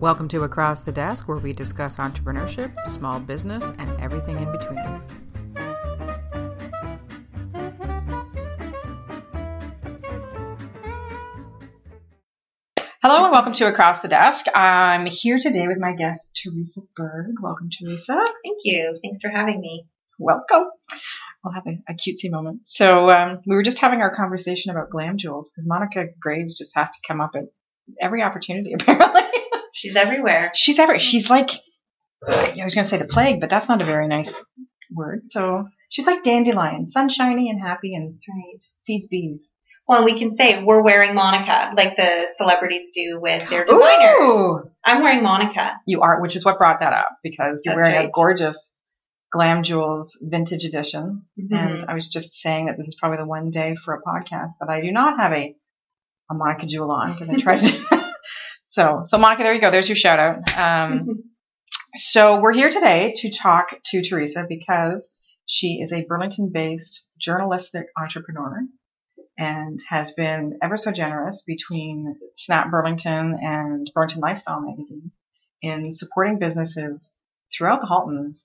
Welcome to Across the Desk, where we discuss entrepreneurship, small business, and everything in between. Hello and welcome to Across the Desk. I'm here today with my guest, Teresa Berg. Welcome, Teresa. Thank you. Thanks for having me. Welcome. We'll have a, a cutesy moment. So um, we were just having our conversation about glam jewels because Monica Graves just has to come up at every opportunity apparently. She's everywhere. She's every. She's like I was going to say the plague, but that's not a very nice word. So she's like dandelion, sunshiny and happy, and right. feeds bees. Well, and we can say we're wearing Monica, like the celebrities do with their designers. Ooh! I'm wearing Monica. You are, which is what brought that up because you're That's wearing a gorgeous Glam Jewels vintage edition. Mm-hmm. And I was just saying that this is probably the one day for a podcast that I do not have a, a Monica jewel on because I tried to. so, so Monica, there you go. There's your shout out. Um, so we're here today to talk to Teresa because she is a Burlington based journalistic entrepreneur and has been ever so generous between Snap Burlington and Burlington Lifestyle magazine in supporting businesses throughout the Halton,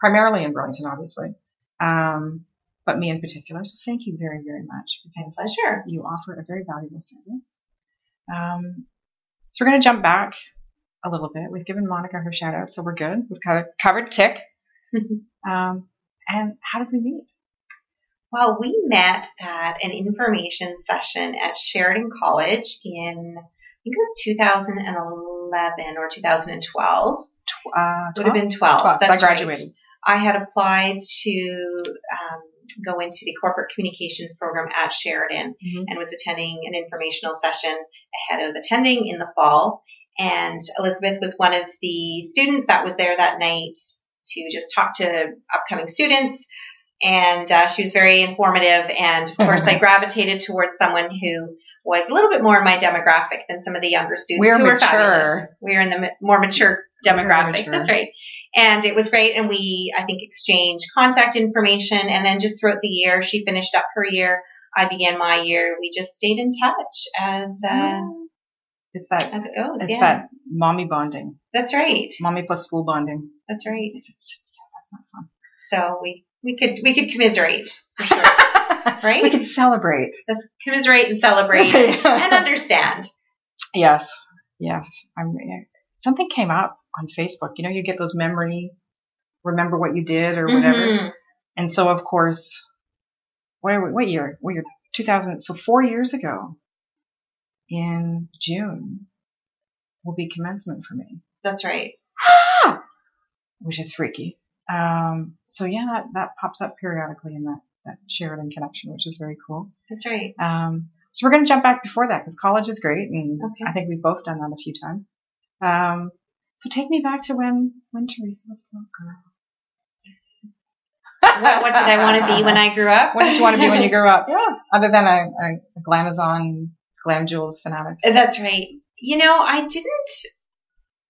primarily in Burlington, obviously. Um, but me in particular. So thank you very, very much because Pleasure. you offer a very valuable service. Um, so we're going to jump back a little bit. We've given Monica her shout out, so we're good. We've covered, covered tick. Um, and how did we meet? Well, we met at an information session at Sheridan College in, I think it was 2011 or 2012. Uh, Would have been 12. 12, so I That's right. graduated. I had applied to um, go into the corporate communications program at Sheridan Mhm. and was attending an informational session ahead of attending in the fall. And Elizabeth was one of the students that was there that night to just talk to upcoming students. And uh, she was very informative. And of course, I gravitated towards someone who was a little bit more in my demographic than some of the younger students We're who were mature. fabulous. We're in the more mature demographic. mature. That's right. And it was great. And we, I think, exchanged contact information. And then just throughout the year, she finished up her year. I began my year. We just stayed in touch as uh, It's that, as it goes. it's yeah, that mommy bonding, that's right. mommy plus school bonding. That's right. It's, it's, yeah, that's not fun. So we we could we could commiserate for sure, right? we can celebrate. Let's commiserate and celebrate and understand. Yes, yes. I'm, something came up on Facebook. You know, you get those memory, remember what you did or whatever. Mhm. And so, of course, what, what year? What year? 2000. So four years ago in June will be commencement for me, That's right. which is freaky. Um, so yeah, that, that pops up periodically in that, that Sheridan connection, which is very cool. That's right. Um, so we're going to jump back before that because college is great, and Okay. I think we've both done that a few times. Um, so take me back to when when Teresa was a little girl. What, what did I want to be when I grew up? What did you want to be when you grew up? Yeah, other than a, a, a glamazon, glam jewels fanatic. Uh, that's right. You know, I didn't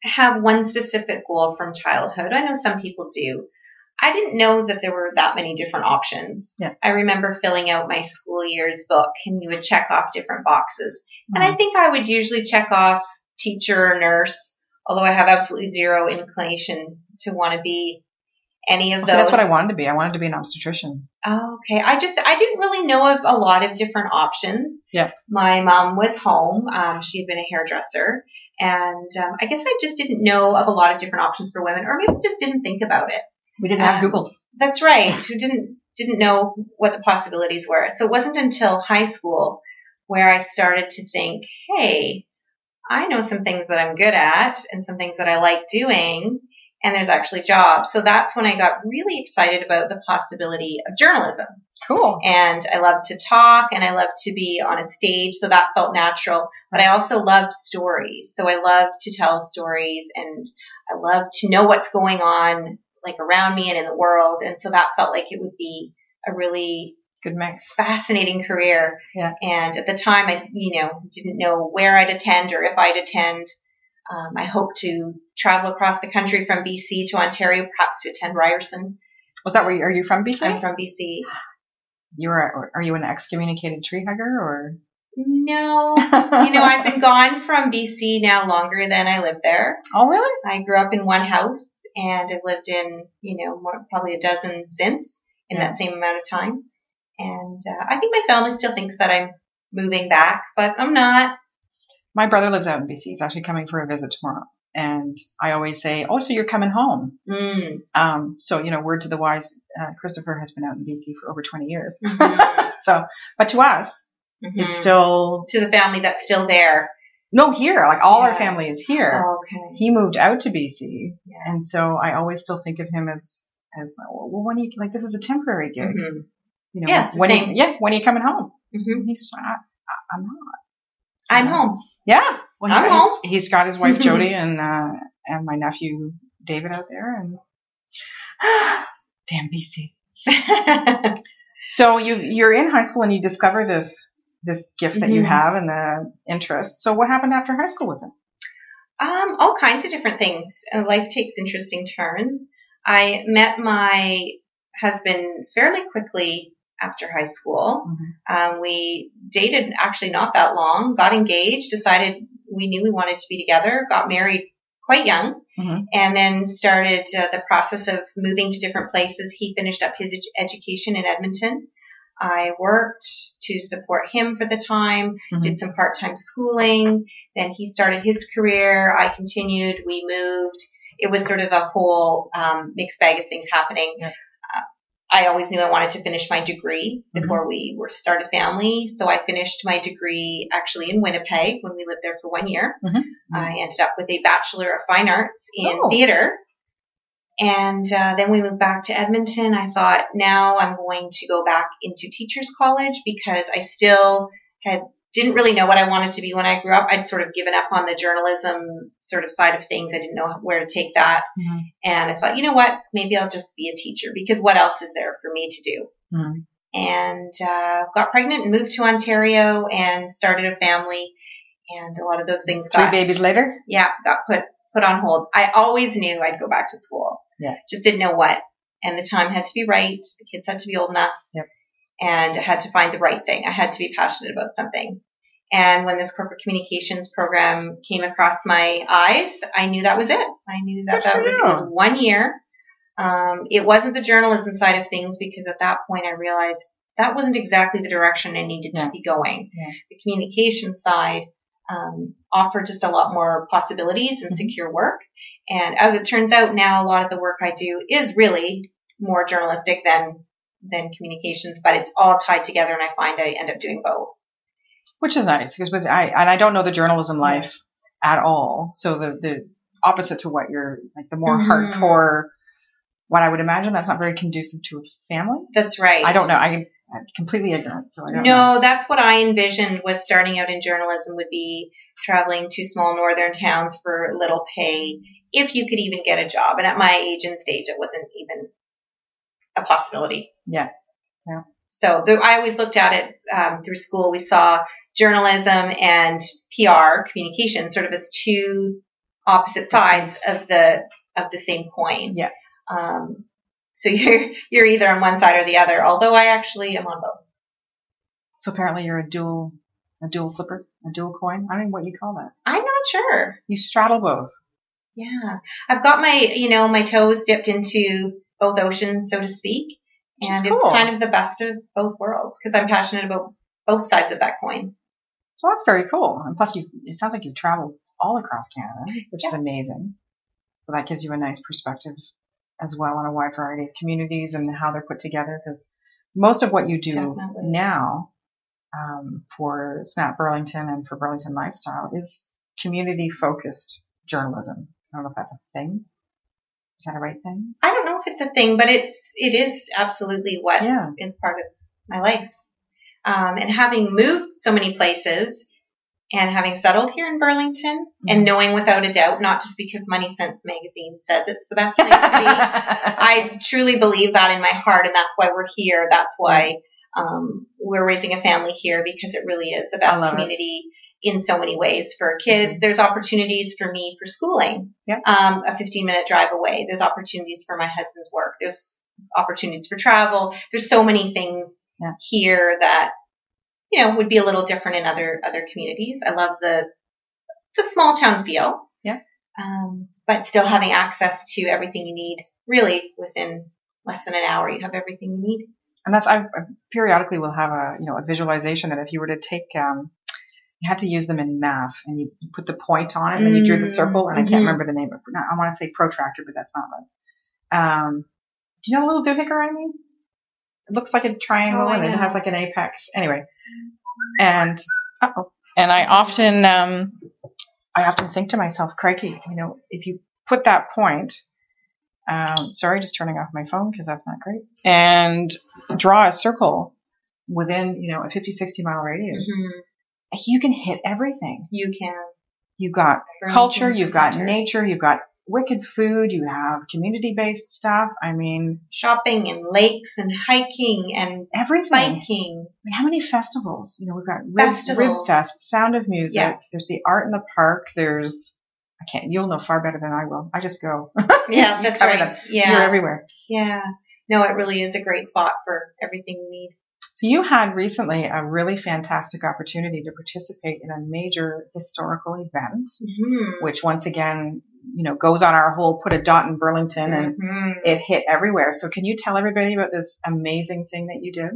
have one specific goal from childhood. I know some people do. I didn't know that there were that many different options. Yeah. I remember filling out my school year's book and you would check off different boxes. And I mm-hmm. think I would usually check off teacher or nurse, although I have absolutely zero inclination to want to be any of those. So that's what I wanted to be. I wanted to be an obstetrician. Oh, okay. I just I didn't really know of a lot of different options. Yeah. My mom was home. Um, she had been a hairdresser, and um, I guess I just didn't know of a lot of different options for women, or maybe just didn't think about it. We didn't have Um, Google. That's right. Who didn't didn't know what the possibilities were. So it wasn't until high school where I started to think, hey, I know some things that I'm good at and some things that I like doing, and there's actually jobs. So that's when I got really excited about the possibility of journalism. Cool. And I love to talk and I love to be on a stage, so that felt natural. But I also love stories. So I love to tell stories and I love to know what's going on like around me and in the world. And so that felt like it would be a really Good mix. fascinating career. Yeah. And at the time, I, you know, didn't know where I'd attend or if I'd attend. Um, I hope to travel across the country from BC to Ontario, perhaps to attend Ryerson. Was that where you, are you from BC? I'm from BC. you are, are you an excommunicated tree hugger or? No. you know, I've been gone from BC now longer than I lived there. oh, really? I grew up in one house and I've lived in, you know, more, probably a dozen since in Yeah. that same amount of time. And uh, I think my family still thinks that I'm moving back, but I'm not. My brother lives out in BC. He's actually coming for a visit tomorrow. And I always say, oh, so you're coming home. Mm. Um, so, you know, word to the wise, uh, Christopher has been out in BC for over 20 years. Mhm. So, but to us, it's Mhm. still, to the family that's still there. no, here. Like all our family is here. Okay. He moved out to BC. Yeah. And so I always still think of him as, as, well, when you, like, this is a temporary gig. Mhm. You know, Yeah, when same. You, yeah, when are you coming home? Mhm. He's, I, I, I'm not. I'm Yeah. home. Yeah. Well, I'm he's, home. he's got his wife Jody and uh, and my nephew David out there, and damn BC. So you you're in high school and you discover this this gift that you Mhm. have and the interest. So what happened after high school with it? Um, all kinds of different things. Uh, life takes interesting turns. I met my husband fairly quickly after high school. Mhm. Um, we dated actually not that long, got engaged, decided we knew we wanted to be together, got married quite young, Mhm. and then started uh, the process of moving to different places. He finished up his ed- education in Edmonton. I worked to support him for the time, Mhm. did some part-time schooling. Then he started his career. I continued. We moved. It was sort of a whole um, mixed bag of things happening. Yeah. I always knew I wanted to finish my degree Mhm. before we were to start a family. So I finished my degree actually in Winnipeg when we lived there for one year. Mhm. I ended up with a Bachelor of Fine Arts in Oh. theater. And uh, then we moved back to Edmonton. I thought now I'm going to go back into teachers college because I still had didn't really know what I wanted to be when I grew up. I'd sort of given up on the journalism sort of side of things. I didn't know where to take that. Mhm. And I thought, you know what? Maybe I'll just be a teacher because what else is there for me to do? Mhm. And uh, got pregnant and moved to Ontario and started a family. And a lot of those things Three got babies later. yeah, got put put on hold. I always knew I'd go back to school. Yeah. Just didn't know what. And the time had to be right. The kids had to be old enough. Yep. And I had to find the right thing. I had to be passionate about something. And when this corporate communications program came across my eyes, I knew that was it. I knew that Good that was, it was one year. Um, it wasn't the journalism side of things because at that point I realized that wasn't exactly the direction I needed Yeah. to be going. Yeah. The communication side um, offered just a lot more possibilities and Mhm. secure work. And as it turns out now, a lot of the work I do is really more journalistic than than communications, but it's all tied together, and I find I end up doing both. Which is nice because with I and I don't know the journalism life at all. So the the opposite to what you're like the more Mhm. hardcore. What I would imagine that's not very conducive to a family. That's right. I don't know. I, I'm completely ignorant, so I don't know. No, that's what I envisioned was starting out in journalism would be traveling to small northern towns for little pay, if you could even get a job. And at my age and stage, it wasn't even a possibility. Yeah. Yeah. So the, I always looked at it um, through school. We saw journalism and PR communication sort of as two opposite sides of the of the same coin. Yeah. Um, so you're you're either on one side or the other. Although I actually am on both. So apparently you're a dual a dual flipper, a dual coin. I don't know what you call that. I'm not sure. You straddle both. Yeah. I've got my, you know, my toes dipped into both oceans, so to speak. Which is And it's kind of the best of both worlds because I'm passionate about both sides of that coin. So that's very cool. And plus, you it sounds like you've traveled all across Canada, which is amazing. So that gives you a nice perspective as well on a wide variety of communities and how they're put together. Because most of what you do Definitely. now um, for Snap Burlington and for Burlington Lifestyle is community focused journalism. I don't know if that's a thing. Is that a right thing? I don't know if it's a thing, but it's, it is absolutely what is Yeah. part of my life. Um, and having moved so many places and having settled here in Burlington Mhm. and knowing without a doubt, not just because MoneySense magazine says it's the best place to be, I truly believe that in my heart, and that's why we're here. That's why um, we're raising a family here because it really is the best community. it. In so many ways for kids. Mhm. There's opportunities for me for schooling, Yeah. um, a 15 minute drive away. There's opportunities for my husband's work. There's opportunities for travel. There's so many things Yeah. here that you know, would be a little different in other other communities. I love the the small town feel. Yeah. Um, but still having access to everything you need, really within less than an hour, you have everything you need. And that's I, I periodically will have a you know a visualization that if you were to take um, you had to use them in math and you, you put the point on it and then you drew the circle and I can't Mhm. remember the name of it. I want to say protractor, but that's not right. Um, do you know the little doohickey I mean? It looks like a triangle Oh, and it has like an apex. Anyway, and uh-oh. and I often um, I often think to myself, crikey, you know, if you put that point, um, sorry, just turning off my phone because that's not great, and draw a circle within, you know, a 50, 60 mile radius, Mhm. You can hit everything. You can. You've got culture, you've got Center. nature, you've got wicked food, you have community based stuff. I mean, shopping and lakes and hiking and everything. biking. I mean, how many festivals? You know, we've got Rib, Rib Fest, Sound of Music. Yeah. There's the art in the park. There's, I can't, you'll know far better than I will. I just go. Yeah, that's right. them. Yeah. You're everywhere. Yeah. No, it really is a great spot for everything you need. So you had recently a really fantastic opportunity to participate in a major historical event, Mm-hmm. which once again, you know, goes on our whole put a dot in Burlington and Mhm. it hit everywhere. So can you tell everybody about this amazing thing that you did?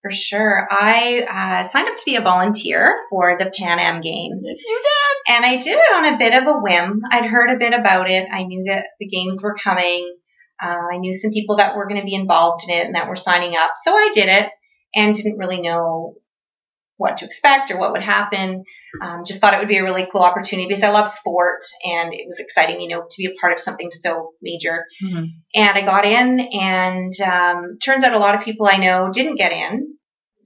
For sure. I uh, signed up to be a volunteer for the Pan Am Games. You did. And I did it on a bit of a whim. I'd heard a bit about it. I knew that the games were coming. Uh, I knew some people that were going to be involved in it and that were signing up. So I did it and didn't really know what to expect or what would happen. Um, just thought it would be a really cool opportunity because I love sport and it was exciting, you know, to be a part of something so major. Mm-hmm. And I got in, and um, turns out a lot of people I know didn't get in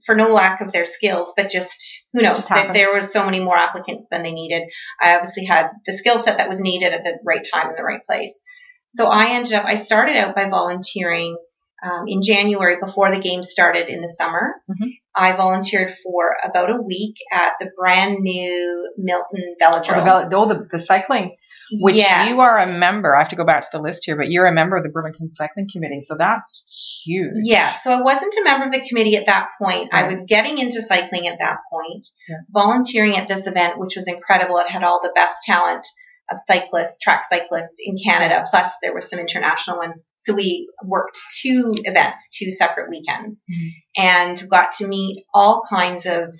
for no lack of their skills, but just who knows? just that there were so many more applicants than they needed. I obviously had the skill set that was needed at the right time in the right place. So I ended up. I started out by volunteering um, in January before the game started in the summer. Mhm. I volunteered for about a week at the brand new Milton Oh, the, Velodrome. oh, the, the cycling, which Yes. you are a member. I have to go back to the list here, but you're a member of the Burlington Cycling Committee, so that's huge. Yeah, so I wasn't a member of the committee at that point. I was getting into cycling at that point, Yeah. volunteering at this event, which was incredible. It had all the best talent of cyclists, track cyclists in Canada, plus there were some international ones. So we worked two events, two separate weekends, Mhm. and got to meet all kinds of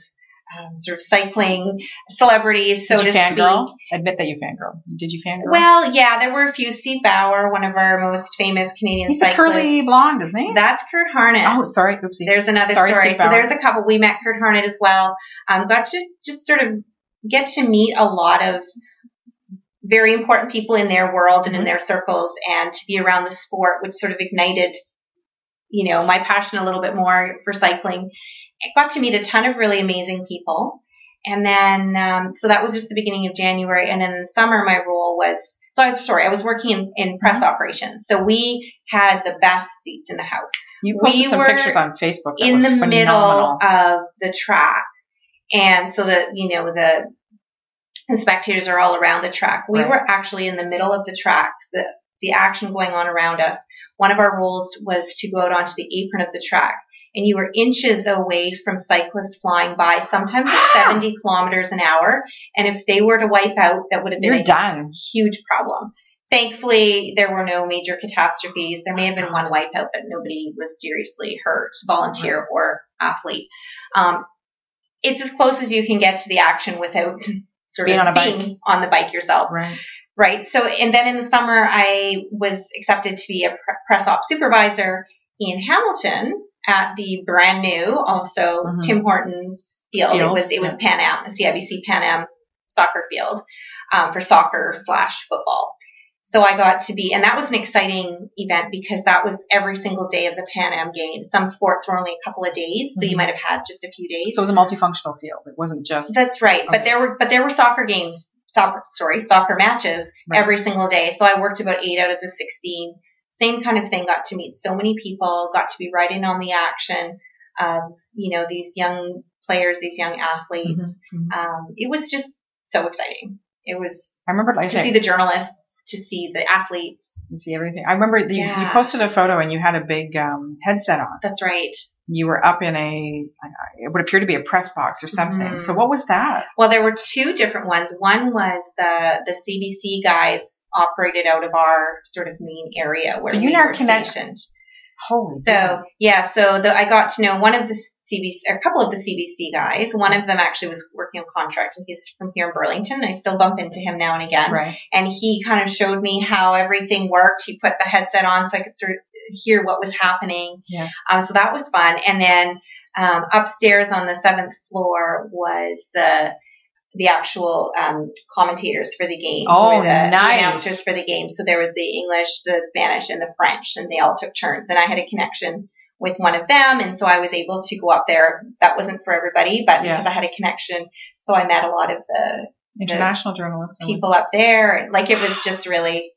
um, sort of cycling celebrities, so Did you to fangirl? speak. Admit that you fangirl. Did you fangirl? Well, yeah, there were a few. Steve Bauer, one of our most famous Canadian he's cyclists. curly blonde, isn't he? That's Curt Harnett. oh, sorry. Oopsie. There's another Sorry, story. So there's a couple. We met Curt Harnett as well. Um, got to just sort of get to meet a lot of very important people in their world and in Mhm. their circles, and to be around the sport, which sort of ignited, you know, my passion a little bit more for cycling. I got to meet a ton of really amazing people. And then, um, so that was just the beginning of January. And then in the summer, my role was, so I was, sorry, I was working in, in press Mm-hmm. operations. So we had the best seats in the house you posted we some were pictures on Facebook. In the phenomenal. middle of the track. And so that, you know, the, the spectators are all around the track. We Right. were actually in the middle of the track, the, the action going on around us. One of our roles was to go out onto the apron of the track. And you were inches away from cyclists flying by, sometimes at Ah! 70 kilometers an hour. And if they were to wipe out, that would have been You're a done. huge problem. Thankfully, there were no major catastrophes. There may have been one wipeout, but nobody was seriously hurt, volunteer or athlete. Um, it's as close as you can get to the action without sort Being of on a bike. being on the bike yourself, Right. right? So, and then in the summer, I was accepted to be a press op supervisor in Hamilton at the brand new, also Mhm. Tim Hortons field. It was it was Pan Am, the CIBC Pan Am soccer field um, for soccer slash football. So I got to be, and that was an exciting event because that was every single day of the Pan Am Games. Some sports were only a couple of days, so you Mhm. might have had just a few days. So it was a multifunctional field. It wasn't just. That's right, but there were but there were soccer games, soccer sorry, soccer matches Right. every single day. So I worked about eight out of the sixteen. Same kind of thing. Got to meet so many people. Got to be right in on the action of you know these young players, these young athletes. Mhm, mhm. Um, it was just so exciting. It was I remember, like to see the journalists to see the athletes. You see everything. I remember the, Yeah. you posted a photo and you had a big um, headset on. That's right. You were up in a, it would appear to be a press box or something. Mhm. So what was that? Well, there were two different ones. One was the the CBC guys operated out of our sort of main area where So you we were connect- stationed. Holy. So yeah, so the, I got to know one of the CBC, a couple of the CBC guys. One of them actually was working on contract, and he's from here in Burlington. I still bump into him now and again. right. And he kind of showed me how everything worked. He put the headset on so I could sort of hear what was happening. Yeah. Um, so that was fun. And then um, upstairs on the seventh floor was the the actual um, commentators for the game. Oh, were the, the nice. announcers for the game. So there was the English, the Spanish, and the French, and they all took turns. And I had a connection with one of them, and so I was able to go up there. That wasn't for everybody, but Yeah. because I had a connection, so I met a lot of the International journalists. people up there. Like it was just really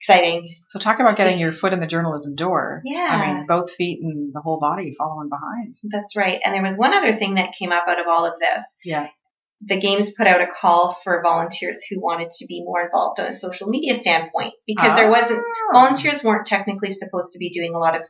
exciting. So talk about getting your foot in the journalism door. Yeah. I mean, both feet and the whole body following behind. That's right. And there was one other thing that came up out of all of this. Yeah. The games put out a call for volunteers who wanted to be more involved on a social media standpoint because there wasn't Oh. volunteers weren't technically supposed to be doing a lot of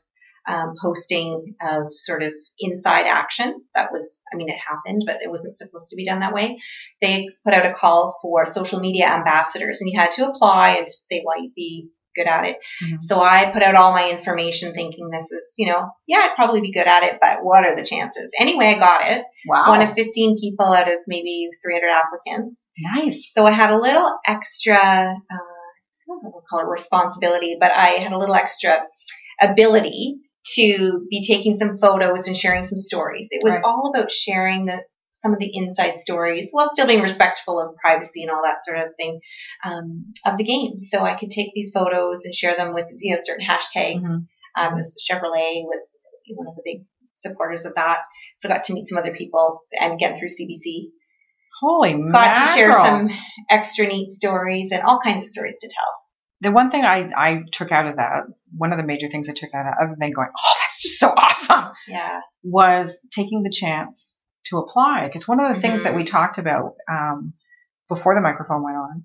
um, posting of sort of inside action. That was, I mean, it happened, but it wasn't supposed to be done that way. They put out a call for social media ambassadors, and you had to apply and say why you'd be good at it. Mhm. So I put out all my information thinking this is, you know, yeah, I'd probably be good at it, but what are the chances? Anyway, I got it. Wow. One of 15 people out of maybe 300 applicants. nice. So I had a little extra, uh, I don't know what we'll call it responsibility, but I had a little extra ability to be taking some photos and sharing some stories. It was Right. all about sharing the, some of the inside stories while still being respectful of privacy and all that sort of thing um, of the game. So I could take these photos and share them with you know certain hashtags. Mhm. Um, was Chevrolet was one of the big supporters of that. So I got to meet some other people and again through CBC Holy got to share some extra neat stories and all kinds of stories to tell. the one thing I, I took out of that, one of the major things I took out of that, other than going, oh, that's just so awesome, Yeah. was taking the chance to apply. Because one of the things Mhm. that we talked about um, before the microphone went on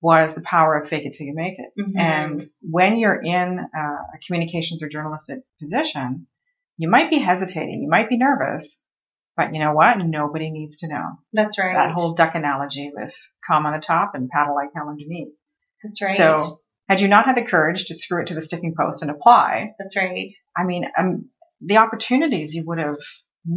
was the power of fake it till you make it. Mhm. And when you're in a communications or journalistic position, you might be hesitating, you might be nervous, but you know what? Nobody needs to know. that's right. That whole duck analogy with calm on the top and paddle like hell underneath. that's right. So had you not had the courage to screw it to the sticking post and apply, that's right. I mean, um, the opportunities you would have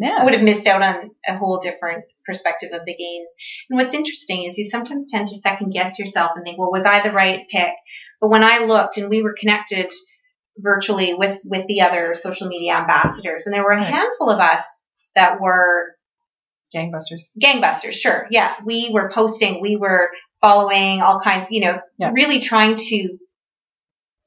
I would have missed out on a whole different perspective of the games. And what's interesting is you sometimes tend to second guess yourself and think, well, was I the right pick? But when I looked and we were connected virtually with, with the other social media ambassadors, and there were a handful of us that were gangbusters. gangbusters, sure. Yeah. We were posting, we were following all kinds, you know, Yeah. really trying to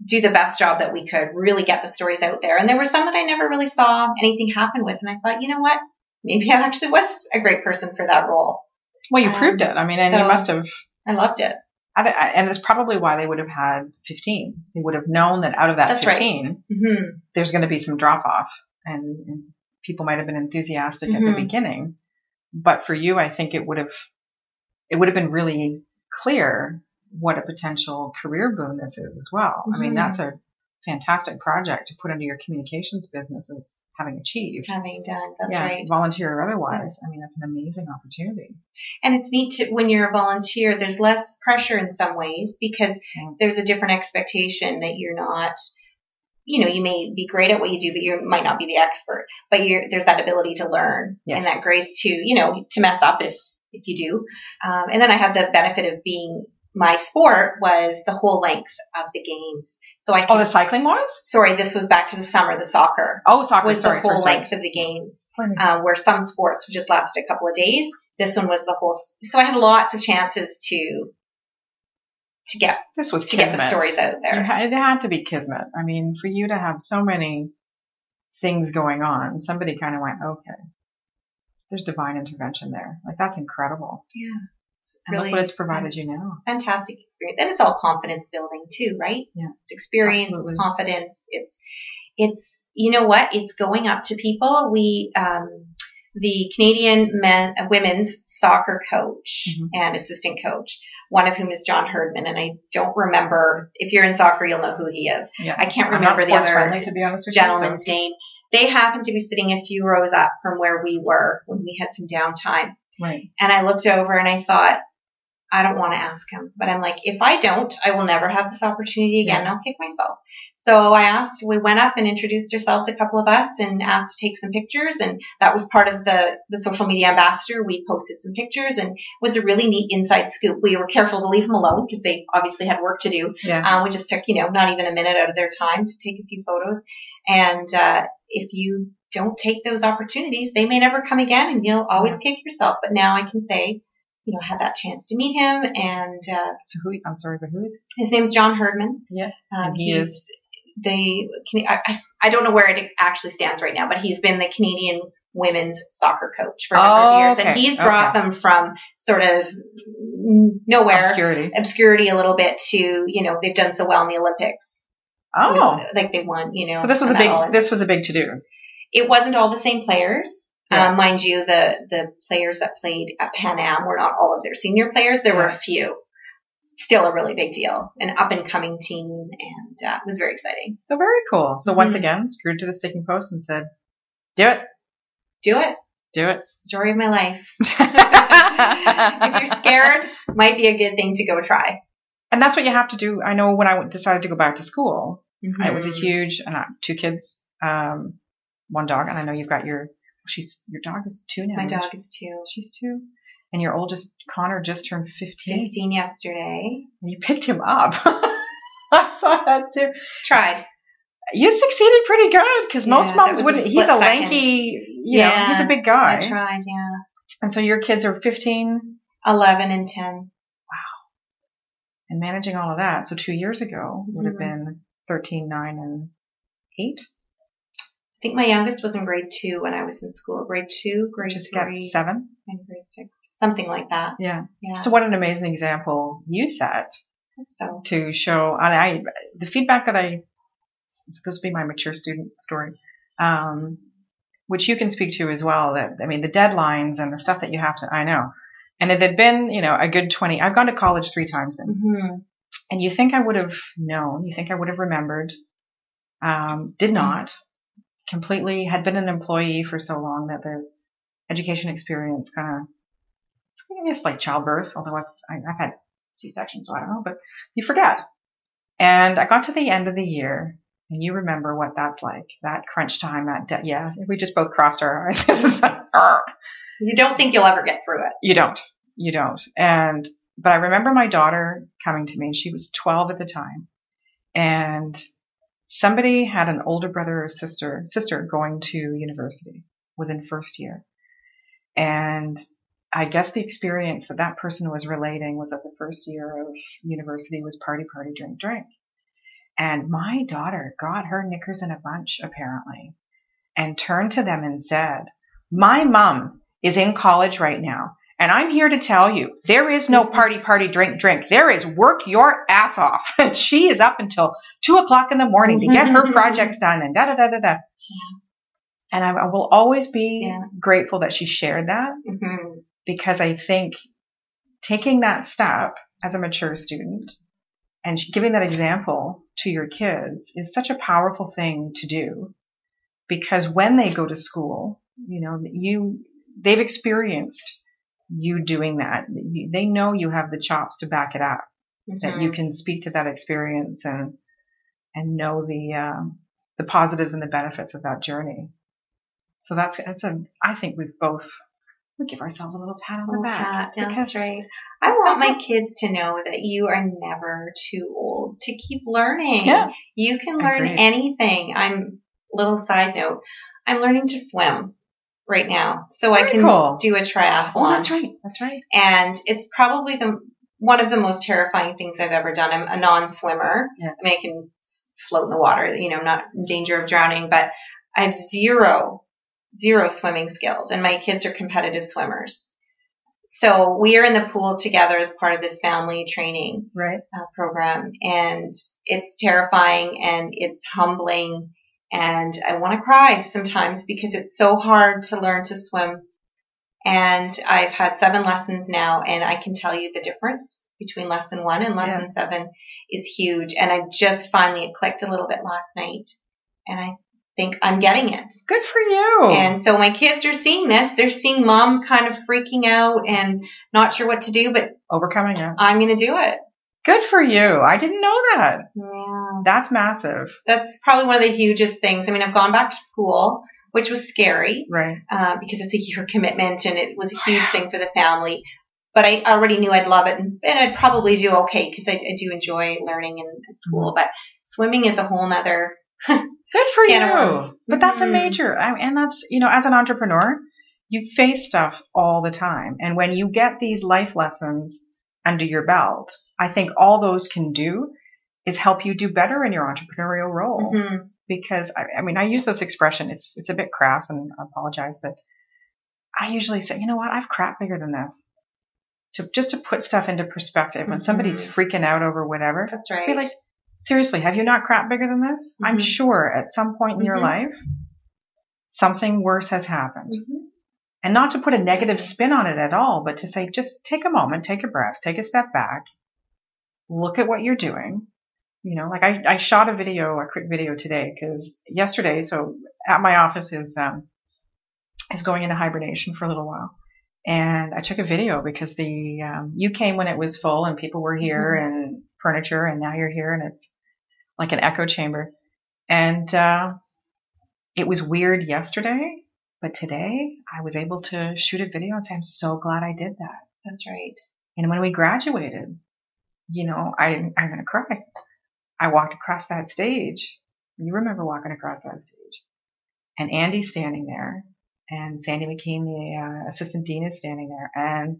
do the best job that we could, really get the stories out there. And there were some that I never really saw anything happen with. And I thought, you know what? Maybe I actually was a great person for that role. Well, you Um, proved it. I mean, and you must have. I loved it. I- I- And it's probably why they would have had 15. They would have known that out of that That's right. 15, hmm there's going to be some drop off, and, and people might have been enthusiastic at the Mhm. beginning. But for you, I think it would have, it would have been really clear what a potential career boon this is as well. I mean, Mhm. that's a fantastic project to put into your communications business as having achieved. Having done. That's yeah, right. volunteer or otherwise. I mean, that's an amazing opportunity. And it's neat to, when you're a volunteer, there's less pressure in some ways because Yeah. there's a different expectation that you're not, you know, you may be great at what you do, but you might not be the expert. But you're, there's that ability to learn Yes. and that grace to, you know, to mess up if, if you do. Um, and then I have the benefit of being, my sport was the whole length of the games. So I Oh, the cycling ones. sorry, this was back to the summer, the soccer Oh, soccer. was sorry, the whole sorry, sorry. length of the games uh, where some sports would just lasted a couple of days. This one was the whole. So I had lots of chances to to get This was to get the stories out there. It had to be kismet. I mean, for you to have so many things going on, somebody kind of went, okay, there's divine intervention there. Like that's incredible. Yeah, And Really look what it's provided you now. fantastic experience, and it's all confidence building too, right? Yeah. it's experience, Absolutely. it's confidence, it's it's you know what? It's going up to people. We um, the Canadian men, uh, women's soccer coach Mhm. and assistant coach, one of whom is John Herdman, and I don't remember if you're in soccer, you'll know who he is. Yeah. I can't remember the other friendly, to be honest with you. gentleman's name. They happened to be sitting a few rows up from where we were when we had some downtime. Right. And I looked over and I thought, I don't want to ask him. But I'm like, if I don't, I will never have this opportunity again. and I'll kick myself. So I asked, we went up and introduced ourselves, a couple of us, and asked to take some pictures. And that was part of the, the social media ambassador. We posted some pictures and it was a really neat inside scoop. We were careful to leave them alone because they obviously had work to do. Yeah. Um, we just took, you know, not even a minute out of their time to take a few photos. And uh, if you don't take those opportunities, they may never come again, and you'll always kick yourself. But now I can say, you know, I had that chance to meet him, and uh, so who? I'm sorry, but who is? his name's John Herdman. Yeah. um, he he's is? the Can- I, I- don't know where it actually stands right now, but he's been the Canadian women's soccer coach for a number Oh, of years, and he's brought them from sort of nowhere Obscurity. obscurity a little bit to you know they've done so well in the Olympics. Oh. like they won, you know. So this was a big. and- This was a big to do. it wasn't all the same players. Yeah. Um, mind you, the the players that played at Pan Am were not all of their senior players. There were a few. Still a really big deal, an up and coming team, and uh, it was very exciting. So very cool. So once Mhm. again, screwed to the sticking post and said, "Do it, Do it. do it." Story of my life. if you're scared, might be a good thing to go try. and that's what you have to do. I know when I decided to go back to school, it was a Mhm. huge, and I two kids, um, one dog, and I know you've got your, she's your dog is two now. My dog she? is two. she's two, and your oldest Connor just turned fifteen, 15 yesterday. and you picked him up. I saw that too. Tried. You succeeded pretty good because most Yeah, that moms wouldn't. He's a second. lanky, you know, he's a big guy, I tried, yeah. and so your kids are fifteen 11 and 10. Wow. and managing all of that. So two years ago would have Mhm. been 13, 9, and 8. I think my youngest was in grade two when I was in school. Grade two, grade Just got three, 7. and grade six. Something like that. Yeah. Yeah. So what an amazing example you set So to show. And I, the feedback that I, this will be my mature student story, um, which you can speak to as well. That I mean, the deadlines and the stuff that you have to. I know. And it had been, you know, a good 20. I've gone to college three times then. mhm. And you think I would have known, you think I would have remembered, um, did not. Completely had been an employee for so long that the education experience kind of, I guess like childbirth, although I've, I- I've had C-section, so I don't know, but you forget. And I got to the end of the year and you remember what that's like, that crunch time, that, de- yeah, we just both crossed our eyes. It's like, "Arr." you don't think you'll ever get through it. You don't. You don't. And, but I remember my daughter coming to me and she was 12 at the time. And somebody had an older brother or sister, sister going to university, was in first year. And I guess the experience that that person was relating was that the first year of university was party, party, drink, drink. And my daughter got her knickers in a bunch, apparently, and turned to them and said, my mom is in college right now. And I'm here to tell you, there is no party, party, drink, drink. There is work your ass off. And she is up until two o'clock in the morning to get her projects done and da da da da da. And I, will always be Yeah. grateful that she shared that hmm because I think taking that step as a mature student and giving that example to your kids is such a powerful thing to do because when they go to school, you know, you, they've experienced you doing that. They know you have the chops to back it up, that you can speak to that experience and, and know the, um, the positives and the benefits of that journey. So that's, that's a, I think we've both, we give ourselves a little pat on the Oh, back. Pat, because that's right. I want my kids to know that you are never too old to keep learning. Yeah. You can learn Agreed. anything. I'm little side note. I'm learning to swim right now, so I can cool. do a triathlon. Oh, that's right. That's right. and it's probably the one of the most terrifying things I've ever done. I'm a non-swimmer. Yeah. I mean, I can float in the water, you know, not in danger of drowning, but I have zero, zero swimming skills, and my kids are competitive swimmers. So we are in the pool together as part of this family training Right. uh, program, and it's terrifying and it's humbling and I want to cry sometimes because it's so hard to learn to swim. And I've had seven lessons now, and I can tell you the difference between lesson one and lesson yeah. seven is huge. And I just finally it clicked a little bit last night, and I think I'm getting it. Good for you. And so my kids are seeing this. They're seeing mom kind of freaking out and not sure what to do, but overcoming it. I'm going to do it. Good for you. I didn't know that. Yeah. That's massive. That's probably one of the hugest things. I mean, I've gone back to school, which was scary. Right. Uh, because it's a year commitment and it was a huge thing for the family. But I already knew I'd love it and, and I'd probably do okay because I, I, do enjoy learning in, in school. Mm-hmm. But swimming is a whole nother. Good for you. But that's mm-hmm. a major, and that's, you know, as an entrepreneur, you face stuff all the time. And when you get these life lessons under your belt, I think all those can do is help you do better in your entrepreneurial role. Mm-hmm. Because I, I, mean, I use this expression. It's it's a bit crass, and I apologize, but I usually say, you know what, I've crap bigger than this. To just to put stuff into perspective. Mm-hmm. When somebody's freaking out over whatever, that's right. Be like, seriously, have you not crap bigger than this? Mm-hmm. I'm sure at some point in your mm-hmm. life, something worse has happened. Mm-hmm. And not to put a negative spin on it at all, but to say, just take a moment, take a breath, take a step back, look at what you're doing. You know, like I, I shot a video, a quick video today because yesterday, so at my office is, um, is going into hibernation for a little while. And I took a video because the, um, you came when it was full and people were here mm-hmm. and furniture and now you're here and it's like an echo chamber. And, uh, it was weird yesterday but today I was able to shoot a video and say, I'm so glad I did that. That's right. And when we graduated, you know, I, I'm going to cry. I walked across that stage. You remember walking across that stage. And Andy's standing there and Sandy McKean, the uh, assistant dean is standing there. And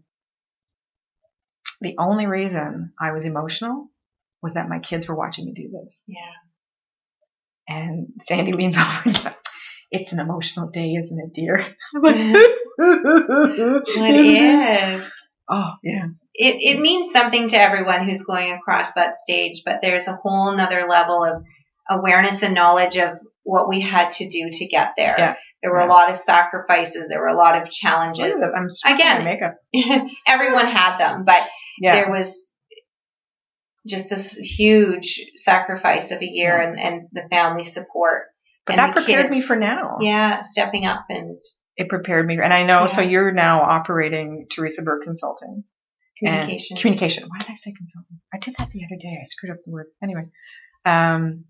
the only reason I was emotional was that my kids were watching me do this. Yeah. And Sandy leans over it's an emotional day, isn't it, dear? it is. Oh, yeah. It, it means something to everyone who's going across that stage, but there's a whole nother level of awareness and knowledge of what we had to do to get there. Yeah. There were yeah. a lot of sacrifices. There were a lot of challenges. Again, everyone had them, but yeah. there was just this huge sacrifice of a year and, and the family support but that prepared kids, me for now. Yeah, stepping up and it prepared me. And I know, so you're now operating Teresa Burke Consulting. Communication. Communication. Why did I say consulting? I did that the other day. I screwed up the word. Anyway. Um,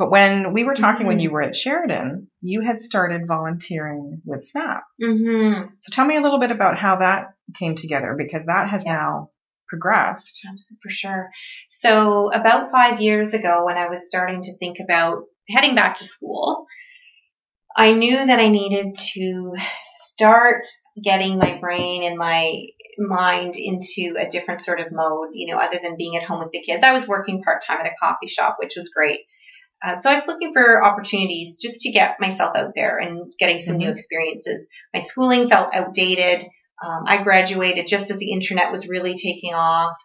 but when we were talking mm-hmm. when you were at Sheridan, you had started volunteering with SNAP. Mm-hmm. So tell me a little bit about how that came together because that has yeah. now progressed. For sure. So about five years ago, when I was starting to think about heading back to school, I knew that I needed to start getting my brain and my mind into a different sort of mode, you know, other than being at home with the kids. I was working part time at a coffee shop, which was great. Uh, so I was looking for opportunities just to get myself out there and getting some mm-hmm. new experiences. My schooling felt outdated. Um, I graduated just as the internet was really taking off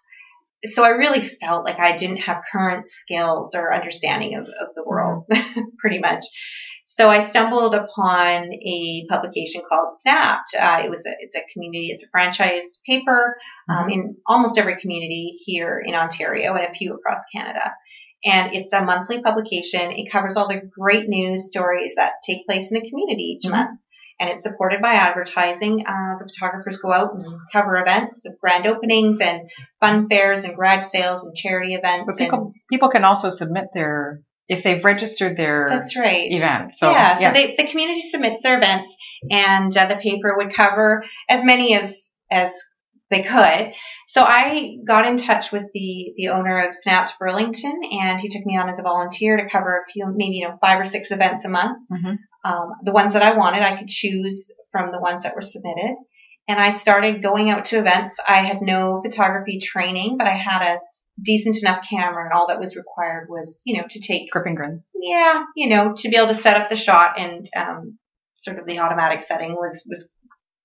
so I really felt like I didn't have current skills or understanding of, of the world, mm-hmm. pretty much. So I stumbled upon a publication called Snapped. Uh, it was a, it's a community, it's a franchise paper um, mm-hmm. in almost every community here in Ontario and a few across Canada. And it's a monthly publication. It covers all the great news stories that take place in the community each mm-hmm. month and it's supported by advertising. Uh, the photographers go out and cover events of grand openings and fun fairs and garage sales and charity events. But people, people can also submit their if they've registered their that's right event. So yeah, yeah. so they, the community submits their events, and uh, the paper would cover as many as as they could. So I got in touch with the the owner of Snapped Burlington, and he took me on as a volunteer to cover a few, maybe you know five or six events a month. Mm-hmm um, the ones that I wanted. I could choose from the ones that were submitted. And I started going out to events. I had no photography training, but I had a decent enough camera and all that was required was, you know, to take gripping grins. Yeah, you know, to be able to set up the shot and um, sort of the automatic setting was was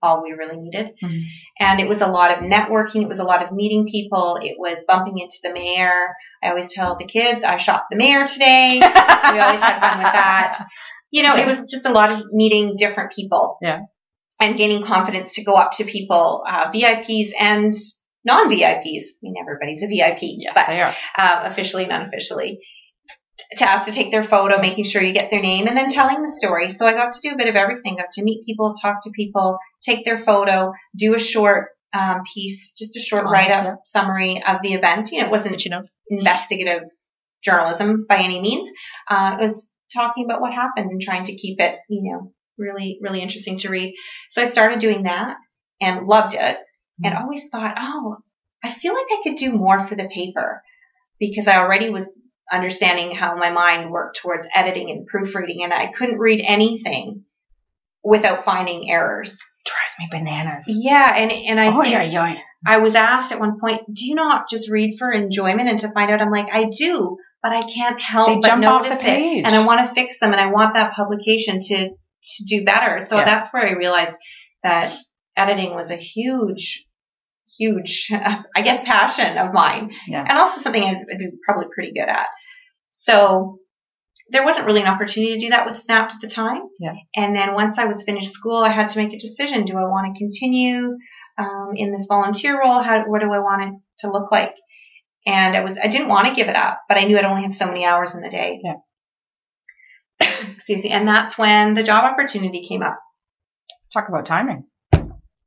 all we really needed. Mhm. And it was a lot of networking. It was a lot of meeting people. It was bumping into the mayor. I always tell the kids, I shot the mayor today. we always had fun with that. You know, it was just a lot of meeting different people. Yeah. And gaining confidence to go up to people, uh, VIPs and non-VIPs. I mean, everybody's a VIP, Yes, but they are. uh, officially and unofficially, to ask to take their photo, making sure you get their name, and then telling the story. So I got to do a bit of everything. Got to meet people, talk to people, take their photo, do a short um, piece, just a short Oh, write-up yeah. summary of the event. You know, it wasn't you know? investigative journalism by any means. Uh, it was talking about what happened and trying to keep it, you know, really, really interesting to read. So I started doing that and loved it and mm-hmm. always thought, oh, I feel like I could do more for the paper because I already was understanding how my mind worked towards editing and proofreading and I couldn't read anything without finding errors. Drives me bananas. Yeah, and and I oh, yeah, yeah. I was asked at one point, do you not just read for enjoyment and to find out? I'm like, I do, but I can't help They but jump off notice the page. it. And I want to fix them and I want that publication to, to do better. So Yeah. that's where I realized that editing was a huge, huge, I guess, passion of mine. Yeah. And also something I'd, I'd be probably pretty good at. So there wasn't really an opportunity to do that with Snapped at the time. Yeah. And then once I was finished school, I had to make a decision. Do I want to continue um, in this volunteer role? How, what do I want it to look like? And I was, I didn't want to give it up, but I knew I'd only have so many hours in the day. Yeah. Excuse me. And that's when the job opportunity came up. Talk about timing.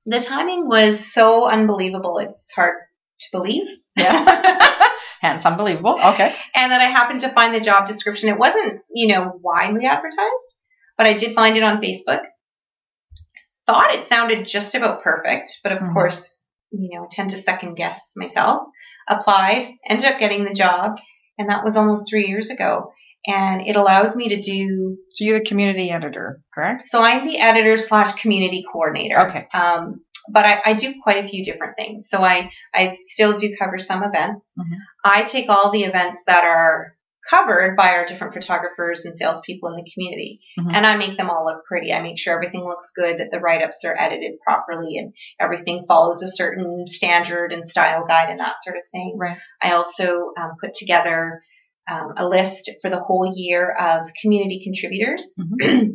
The timing was so unbelievable. It's hard to believe. Yeah. Hence, unbelievable. Okay. and that I happened to find the job description. It wasn't, you know, widely advertised, but I did find it on Facebook. Thought it sounded just about perfect, but of Mhm. course, you know, tend to second guess myself. Applied, ended up getting the job, and that was almost three years ago. And it allows me to do, So you're the community editor, correct? so I'm the editor slash community coordinator. Okay. Um, but I, I do quite a few different things. So I, I still do cover some events. Mhm. I take all the events that are covered by our different photographers and salespeople in the community, Mhm. and I make them all look pretty. I make sure everything looks good, that the write-ups are edited properly, and everything follows a certain standard and style guide and that sort of thing. Right. I also um, put together um, a list for the whole year of community contributors.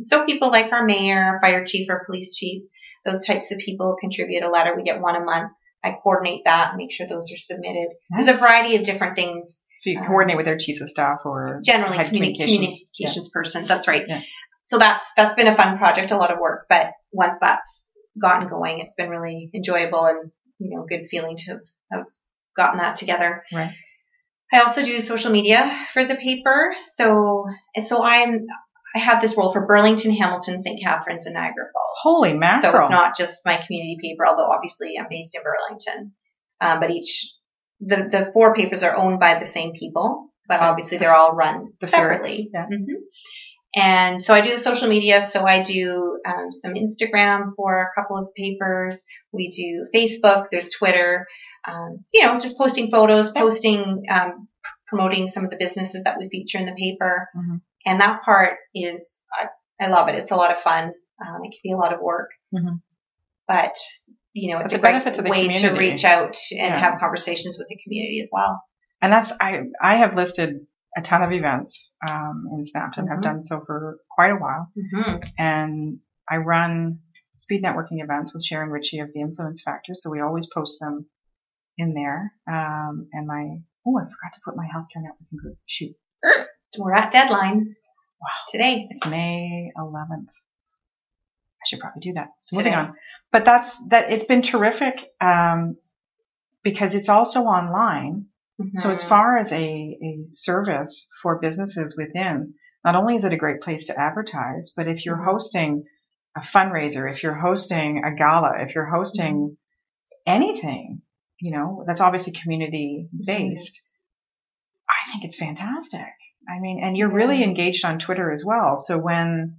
so people like our mayor, fire chief, or police chief, those types of people contribute a letter. We get one a month. I coordinate that and make sure those are submitted. There's a variety of different things. So you Um, coordinate with their chiefs of staff or Generally, head communi- communications. communications, person. That's right. Yeah. So that's that's been a fun project, a lot of work. But once that's gotten going, it's been really enjoyable and you know good feeling to have, have gotten that together. Right. I also do social media for the paper. So so I'm I have this role for Burlington, Hamilton, St. Catharines, and Niagara Falls. Holy mackerel. So it's not just my community paper, although obviously I'm based in Burlington. Um, but each, the, the four papers are owned by the same people, but obviously they're all run The separately. ferrets, yeah. Mhm. And so I do the social media. So I do um, some Instagram for a couple of papers. We do Facebook. There's Twitter. Um, you know, just posting photos, posting, um, promoting some of the businesses that we feature in the paper. Mhm. And that part is, I, I love it. It's a lot of fun. Um, it can be a lot of work, Mhm. but you know, it's a great benefit to the way to reach out and Yeah. have conversations with the community as well. And that's I I have listed a ton of events um, in Snapped and have done so for quite a while. Mm-hmm. And I run speed networking events with Sharon Ritchie of the Influence Factor, so we always post them in there. Um, and my oh, I forgot to put my healthcare networking group. Shoot, We're at deadline. Wow. Today. it's May 11th. I should probably do that. So moving on, but that's that. It's been terrific um, because it's also online. So as Mhm. far as a, a service for businesses within, not only is it a great place to advertise, but if you're Mhm. hosting a fundraiser, if you're hosting a gala, if you're hosting anything, you know, that's obviously community based, I think it's fantastic. I mean, and you're really engaged on Twitter as well. So when,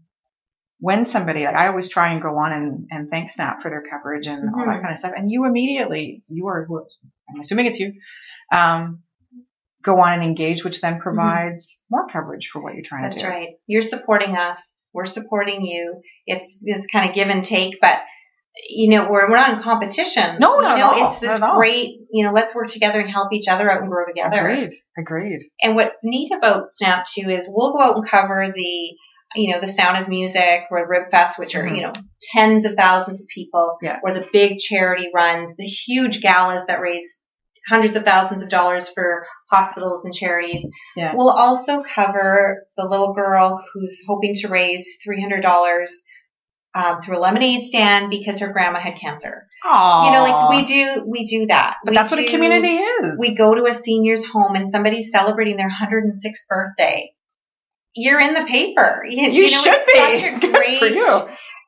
when somebody, like I always try and go on and, and thank Snap for their coverage and all that Mhm. kind of stuff. And you immediately, you are, who- I'm assuming it's you, um, go on and engage, which then provides more coverage for what you're trying Mm-hmm. That's to do. That's right. You're supporting us. We're supporting you. It's this kind of give and take, but you know, we're, we're not in competition. No, you not know, at all, it's this not at all. great, you know, let's work together and help each other out and grow together. Agreed. Agreed. And what's neat about Snap too is we'll go out and cover the, you know, the Sound of Music or Rib Fest, which are, Mhm. you know, tens of thousands of people, Yeah. or the big charity runs, the huge galas that raise hundreds of thousands of dollars for hospitals and charities. Yeah. We'll also cover the little girl who's hoping to raise $300 um, through a lemonade stand because her grandma had cancer. Aww. You know, like we do, we do that. But We that's what a community is. we go to a senior's home and somebody's celebrating their 106th birthday. You're in the paper. You, You know, should be. Such a Good for you.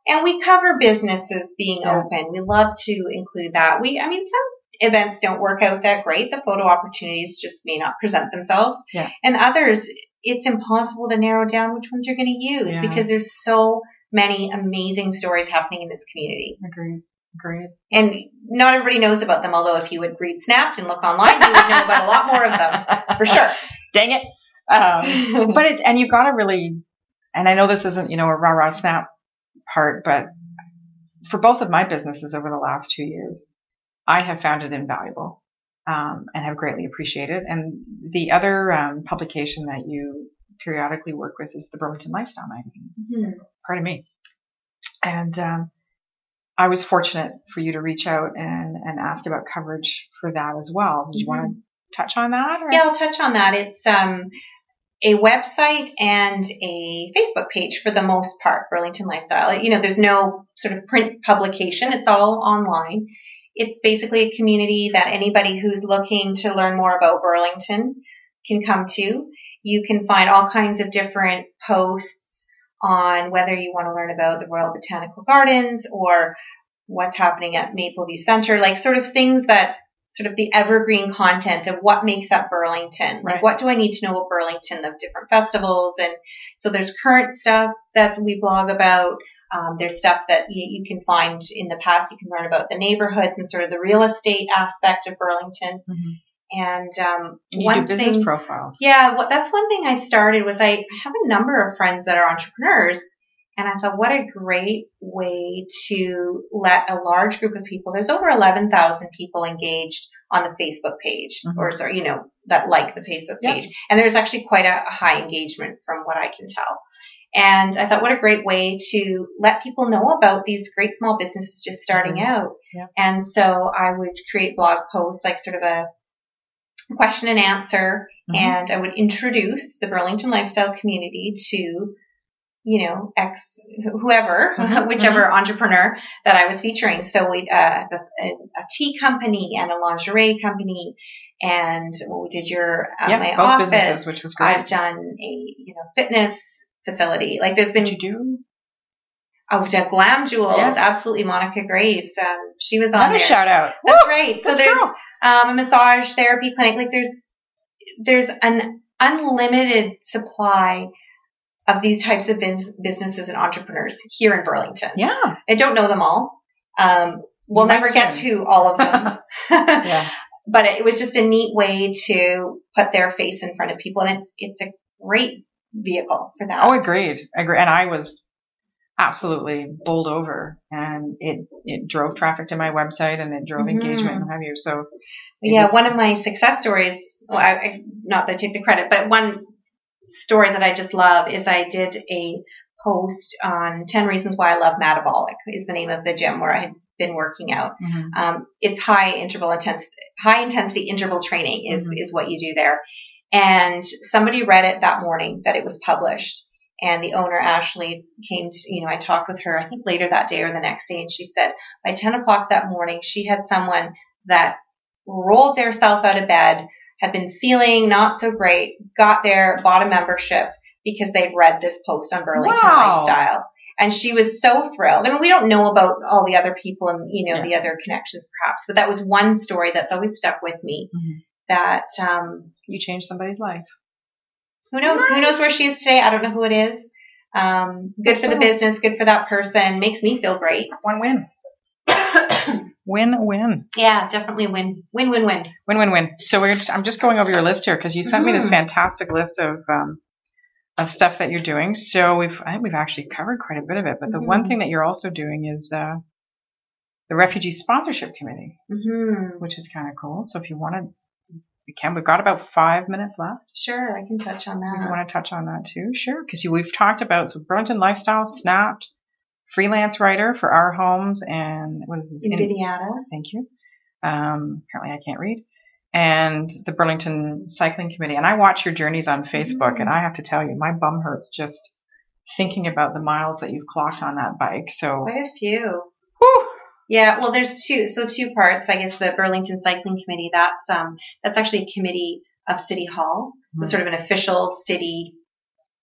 And we cover businesses being Yeah. open. We love to include that. We, I mean, some events don't work out that great. The photo opportunities just may not present themselves. Yeah. And others, it's impossible to narrow down which ones you're going to use Yeah. because there's so many amazing stories happening in this community. Agreed. Agreed. And not everybody knows about them, although if you would read Snapped and look online, you would know about a lot more of them, for sure. Dang it. Um, but it's and you've got to really and i know this isn't you know a rah rah snap part but for both of my businesses over the last two years i have found it invaluable um, and have greatly appreciated and the other um, publication that you periodically work with is the burlington lifestyle magazine Mhm. pardon me and um, i was fortunate for you to reach out and, and ask about coverage for that as well did you want to touch on that or? Yeah, I'll touch on that. It's um, a website and a Facebook page for the most part, Burlington Lifestyle. You know, there's no sort of print publication. It's all online. It's basically a community that anybody who's looking to learn more about Burlington can come to. You can find all kinds of different posts on whether you want to learn about the Royal Botanical Gardens or what's happening at Mapleview Center, like sort of things that sort of the evergreen content of what makes up Burlington. Like Right. what do I need to know about Burlington, the different festivals and so there's current stuff that we blog about. Um, there's stuff that you, you can find in the past. You can learn about the neighborhoods and sort of the real estate aspect of Burlington. Mhm. And um, one do business thing, profiles yeah, what, that's one thing I started was I have a number of friends that are entrepreneurs, and I thought, what a great way to let a large group of people. There's over 11,000 people engaged on the Facebook page, Mhm. or sorry, you know, that like the Facebook Yeah. page, and there's actually quite a, high engagement from what I can tell. And I thought, what a great way to let people know about these great small businesses just starting Mhm. out. And so I would create blog posts, like sort of a question and answer, Mhm. and I would introduce the Burlington lifestyle community to, you know, ex whoever, Mhm, whichever entrepreneur that I was featuring. So we uh, a, a, tea company and a lingerie company, and well, we did your uh, yeah, my both office. businesses, which was great. I've done a you know fitness facility. Like there's been Did you do oh, done Glam Jewels, Yeah. absolutely Monica Graves. Um, she was on another there. shout out? That's Woo! right. So there's girl. um, a massage therapy clinic. Like there's there's an unlimited supply of these types of bus- businesses and entrepreneurs here in Burlington. yeah, I don't know them all. Um, we'll might never get to all of them. yeah. but it was just a neat way to put their face in front of people, and it's it's a great vehicle for that. Oh, agreed. Agreed. And I was absolutely bowled over, and it it drove traffic to my website, and it drove Mhm. engagement, and have you. So yeah, was- one of my success stories. Well, I, I, not that I take the credit, but one story that I just love is I did a post on 10 reasons why I love Metabolic is the name of the gym where I had been working out. mhm. Um, it's high interval intensity, high intensity interval training is, Mhm. is what you do there. And somebody read it that morning that it was published. And the owner, Ashley, came to, you know, I talked with her, I think later that day or the next day. And she said by 10 o'clock that morning, she had someone that rolled theirself out of bed, had been feeling not so great, got there, bought a membership because they'd read this post on Burlington Wow. Lifestyle. And she was so thrilled. I mean, we don't know about all the other people and, you know, Yeah. the other connections perhaps, but that was one story that's always stuck with me Mhm. that, um, you changed somebody's life. Who knows? Who knows where she is today? I don't know who it is. Um, good for the business, good for that person, makes me feel great. One win. Win win. yeah, definitely win, win, win, win. Win win win. So we're just, I'm just going over your list here because you sent me this Mhm. fantastic list of um, of stuff that you're doing. So we've I think we've actually covered quite a bit of it. But the one Mhm. thing that you're also doing is uh, the Refugee Sponsorship Committee, hmm which is kind of cool. So if you want to, we can. We've got about five minutes left. Sure, I can touch on that. you want to touch on that too, sure. Because we've talked about so Burlington Lifestyle, Snapped, freelance writer for our homes, and what is this? In- Invidiata. Thank you. Um, apparently, I can't read. And the Burlington Cycling Committee. And I watch your journeys on Facebook, Mm. and I have to tell you, my bum hurts just thinking about the miles that you've clocked on that bike. So, Quite a few. whew, Yeah, well, there's two. So two parts. I guess the Burlington Cycling Committee. That's um that's actually a committee of City Hall. So Mhm. sort of an official city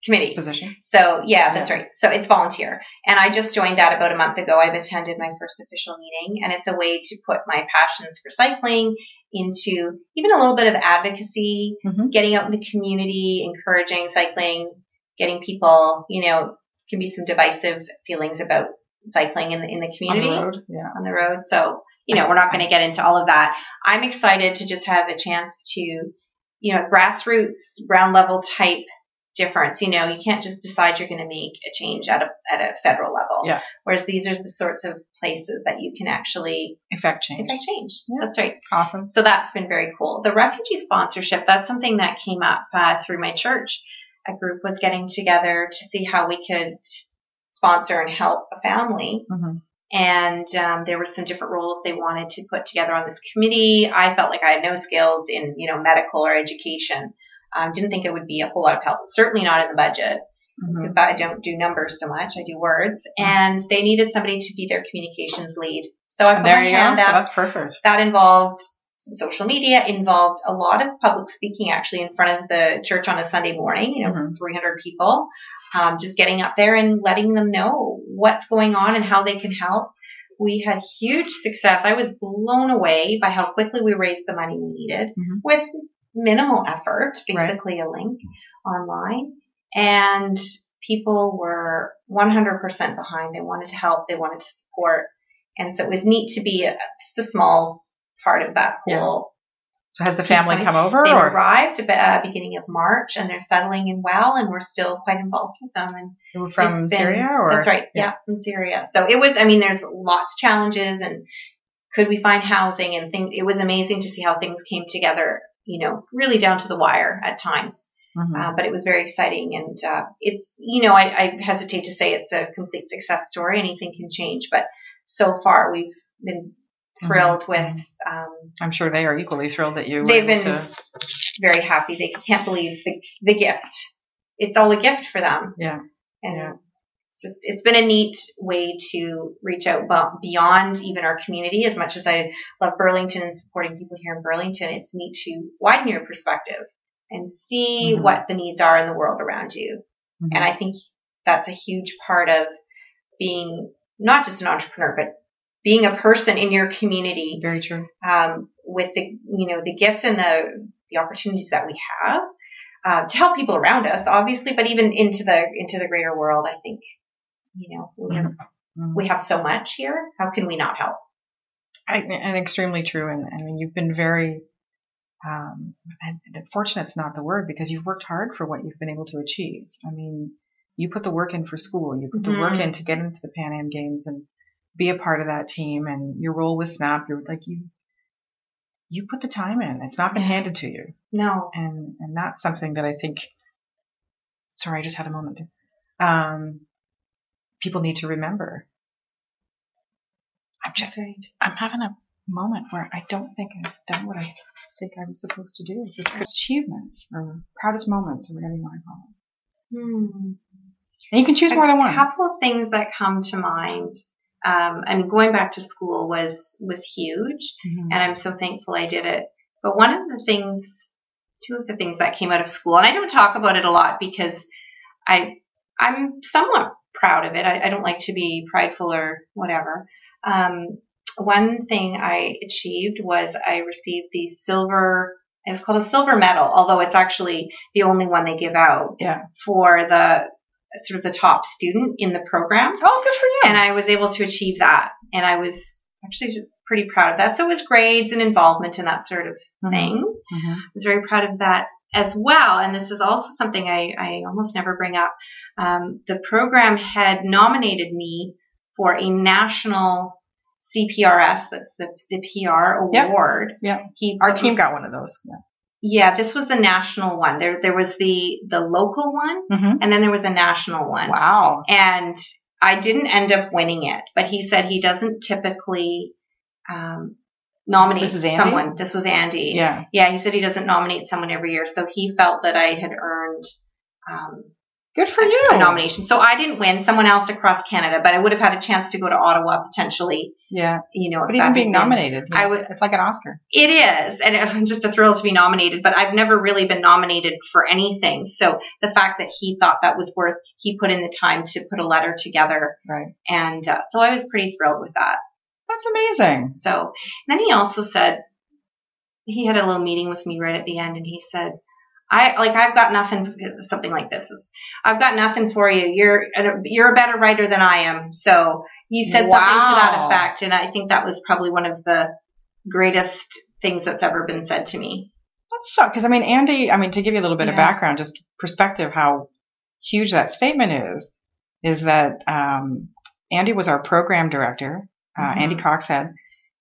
committee. position. So yeah, that's Yeah. right. So it's volunteer, and I just joined that about a month ago. I've attended my first official meeting, and it's a way to put my passions for cycling into even a little bit of advocacy, Mhm. getting out in the community, encouraging cycling, getting people. You know, can be some divisive feelings about cycling in the in the On community the road. Yeah. on the road. So, you know, we're not going to get into all of that. I'm excited to just have a chance to, you know, grassroots, ground level type difference. You know, you can't just decide you're going to make a change at a, at a federal level. Yeah. Whereas these are the sorts of places that you can actually Effect change. affect change. Yeah. That's right. Awesome. So that's been very cool. The refugee sponsorship, that's something that came up uh, through my church. A group was getting together to see how we could sponsor and help a family hmm and um, there were some different roles they wanted to put together on this committee. I felt like I had no skills in, you know, medical or education. Um, didn't think it would be a whole lot of help. Certainly not in the budget because I don't do numbers so much. I do words. And they needed somebody to be their communications lead. So I put And there my you go. hand So up. that's perfect. That involved some social media, involved a lot of public speaking actually in front of the church on a Sunday morning, you know, Mhm. 300 people, um, just getting up there and letting them know what's going on and how they can help. We had huge success. I was blown away by how quickly we raised the money we needed Mhm. with minimal effort, Right. basically a link online. And people were 100% behind. They wanted to help. They wanted to support. And so it was neat to be a, just a small part of that Yeah. whole. So has the family come over, They or arrived uh, beginning of March and they're settling in well and we're still quite involved with them. And they were from been- Syria, or that's right. Yeah. from Syria. So it was, I mean, there's lots of challenges and could we find housing and things. It was amazing to see how things came together, you know, really down to the wire at times. Mhm. Uh, but it was very exciting and, uh, it's, you know, I, I hesitate to say it's a complete success story. Anything can change, but so far we've been thrilled with, um, I'm sure they are equally thrilled that you. They've able been- to- very happy. They can't believe the, the gift. It's all a gift for them. Yeah. And Yeah. it's just, it's been a neat way to reach out beyond even our community. As much as I love Burlington and supporting people here in Burlington, it's neat to widen your perspective and see Mhm. what the needs are in the world around you. Mhm. And I think that's a huge part of being not just an entrepreneur, but being a person in your community Very true. um, with the you know the gifts and the the opportunities that we have uh, to help people around us, obviously, but even into the into the greater world. I think you know we have Mhm. we have so much here. How can we not help? I, and extremely true. And I mean, you've been very, um, fortunate's not the word because you've worked hard for what you've been able to achieve. I mean, you put the work in for school, you put the work Mhm. in to get into the Pan Am Games and be a part of that team and your role with Snap, you're like, you, you put the time in. It's not been handed to you. No, And, and that's something that I think, sorry, I just had a moment. Um, people need to remember. I'm just, right. I'm having a moment where I don't think I've done what I think I was supposed to do. Achievements or proudest moments or whatever you want to call them. Hmm. And you can choose more than one. A couple of things that come to mind. Um, I mean, going back to school was was huge. Mhm. and I'm so thankful I did it. But one of the things, two of the things that came out of school, and I don't talk about it a lot because I, I'm somewhat proud of it. I, I don't like to be prideful or whatever. Um, one thing I achieved was I received the silver. It was called a silver medal, although it's actually the only one they give out Yeah. for the sort of the top student in the program Oh, good for you. and I was able to achieve that. And I was actually pretty proud of that. So it was grades and involvement and that sort of Mhm. thing. Mhm. I was very proud of that as well. And this is also something I, I almost never bring up. Um, the program had nominated me for a national CPRS, that's the, the PR award. Yeah. He Our team got one of those. Yeah. Yeah, this was the national one. There there was the the local one hmm and then there was a national one. Wow. And I didn't end up winning it, but he said he doesn't typically um, nominate This someone. This was Andy. Yeah. Yeah, he said he doesn't nominate someone every year, so he felt that I had earned um, Good for you. a nomination. So I didn't win. Someone else across Canada, but I would have had a chance to go to Ottawa potentially. Yeah. You know, But even being nominated, I would- it's like an Oscar. It is, and it's just a thrill to be nominated. But I've never really been nominated for anything. So the fact that he thought that was worth, he put in the time to put a letter together, Right. and uh, so I was pretty thrilled with that. That's amazing. So then he also said he had a little meeting with me right at the end, and he said, "I like I've got nothing." Something like this is, "I've got nothing for you. You're you're a better writer than I am." So you said something to that effect, and I think that was probably one of the greatest things that's ever been said to me. That's so because I mean Andy. I mean to give you a little bit of background, just perspective, how huge that statement is, is that um, Andy was our program director, uh, Mhm. Andy Coxhead.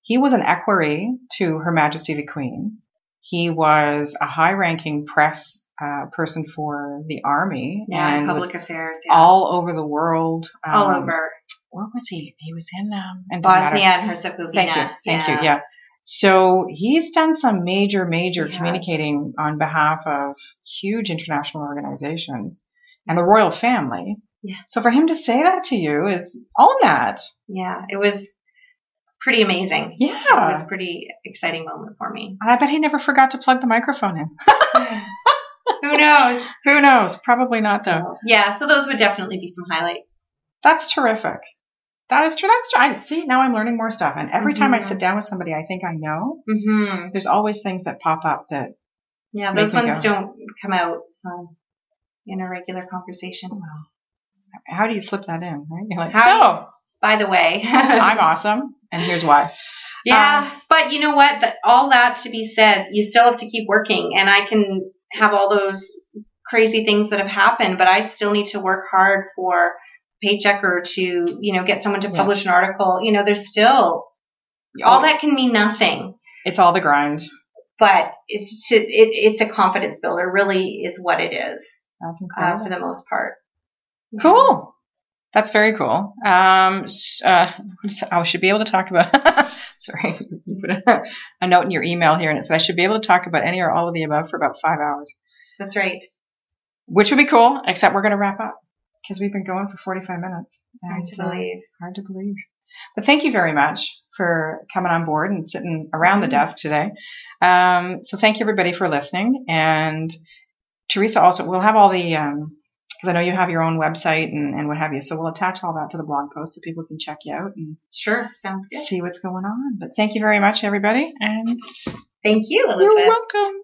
He was an equerry to Her Majesty the Queen. He was a high-ranking press uh, person for the army Yeah, and public affairs. Yeah. all over the world. all um, over Where was he? He was in um, and. Bosnia and Herzegovina. Thank you. Thank you. Yeah. So he's done some major, major has. communicating on behalf of huge international organizations and the royal family. Yeah. So for him to say that to you is own that. Yeah, it was pretty amazing. Yeah. It was a pretty exciting moment for me. I bet he never forgot to plug the microphone in. Who knows? Who knows? Probably not though. Yeah, so those would definitely be some highlights. That's terrific. That is true. That's true. I, see, now I'm learning more stuff. And every time I sit down with somebody I think I know, hmm there's always things that pop up that, Yeah, those ones go. don't come out um, in a regular conversation. how do you slip that in, right? You're like, How so By the way, I'm awesome. And here's why. Yeah, but you know what? That all that to be said, you still have to keep working, and I can have all those crazy things that have happened, but I still need to work hard for paycheck or to, you know, get someone to Yeah. publish an article. You know, there's still all that can mean nothing, It's all the grind. but it's to, it, it's a confidence builder. Really, is what it is That's uh, incredible. for the most part. cool. That's very cool. Um, uh, I should be able to talk about. sorry, you put a, a note in your email here, and it said I should be able to talk about any or all of the above for about five hours, That's right. which would be cool. Except we're going to wrap up because we've been going for forty-five minutes. Hard to And, uh, believe. hard to believe. But thank you very much for coming on board and sitting around the Mhm. desk today. Um, so thank you everybody for listening. And Teresa also, we'll have all the, um, because I know you have your own website and, and what have you. So we'll attach all that to the blog post so people can check you out and Sure, sounds good. see what's going on. But thank you very much, everybody. And Thank you, you're Elizabeth. welcome.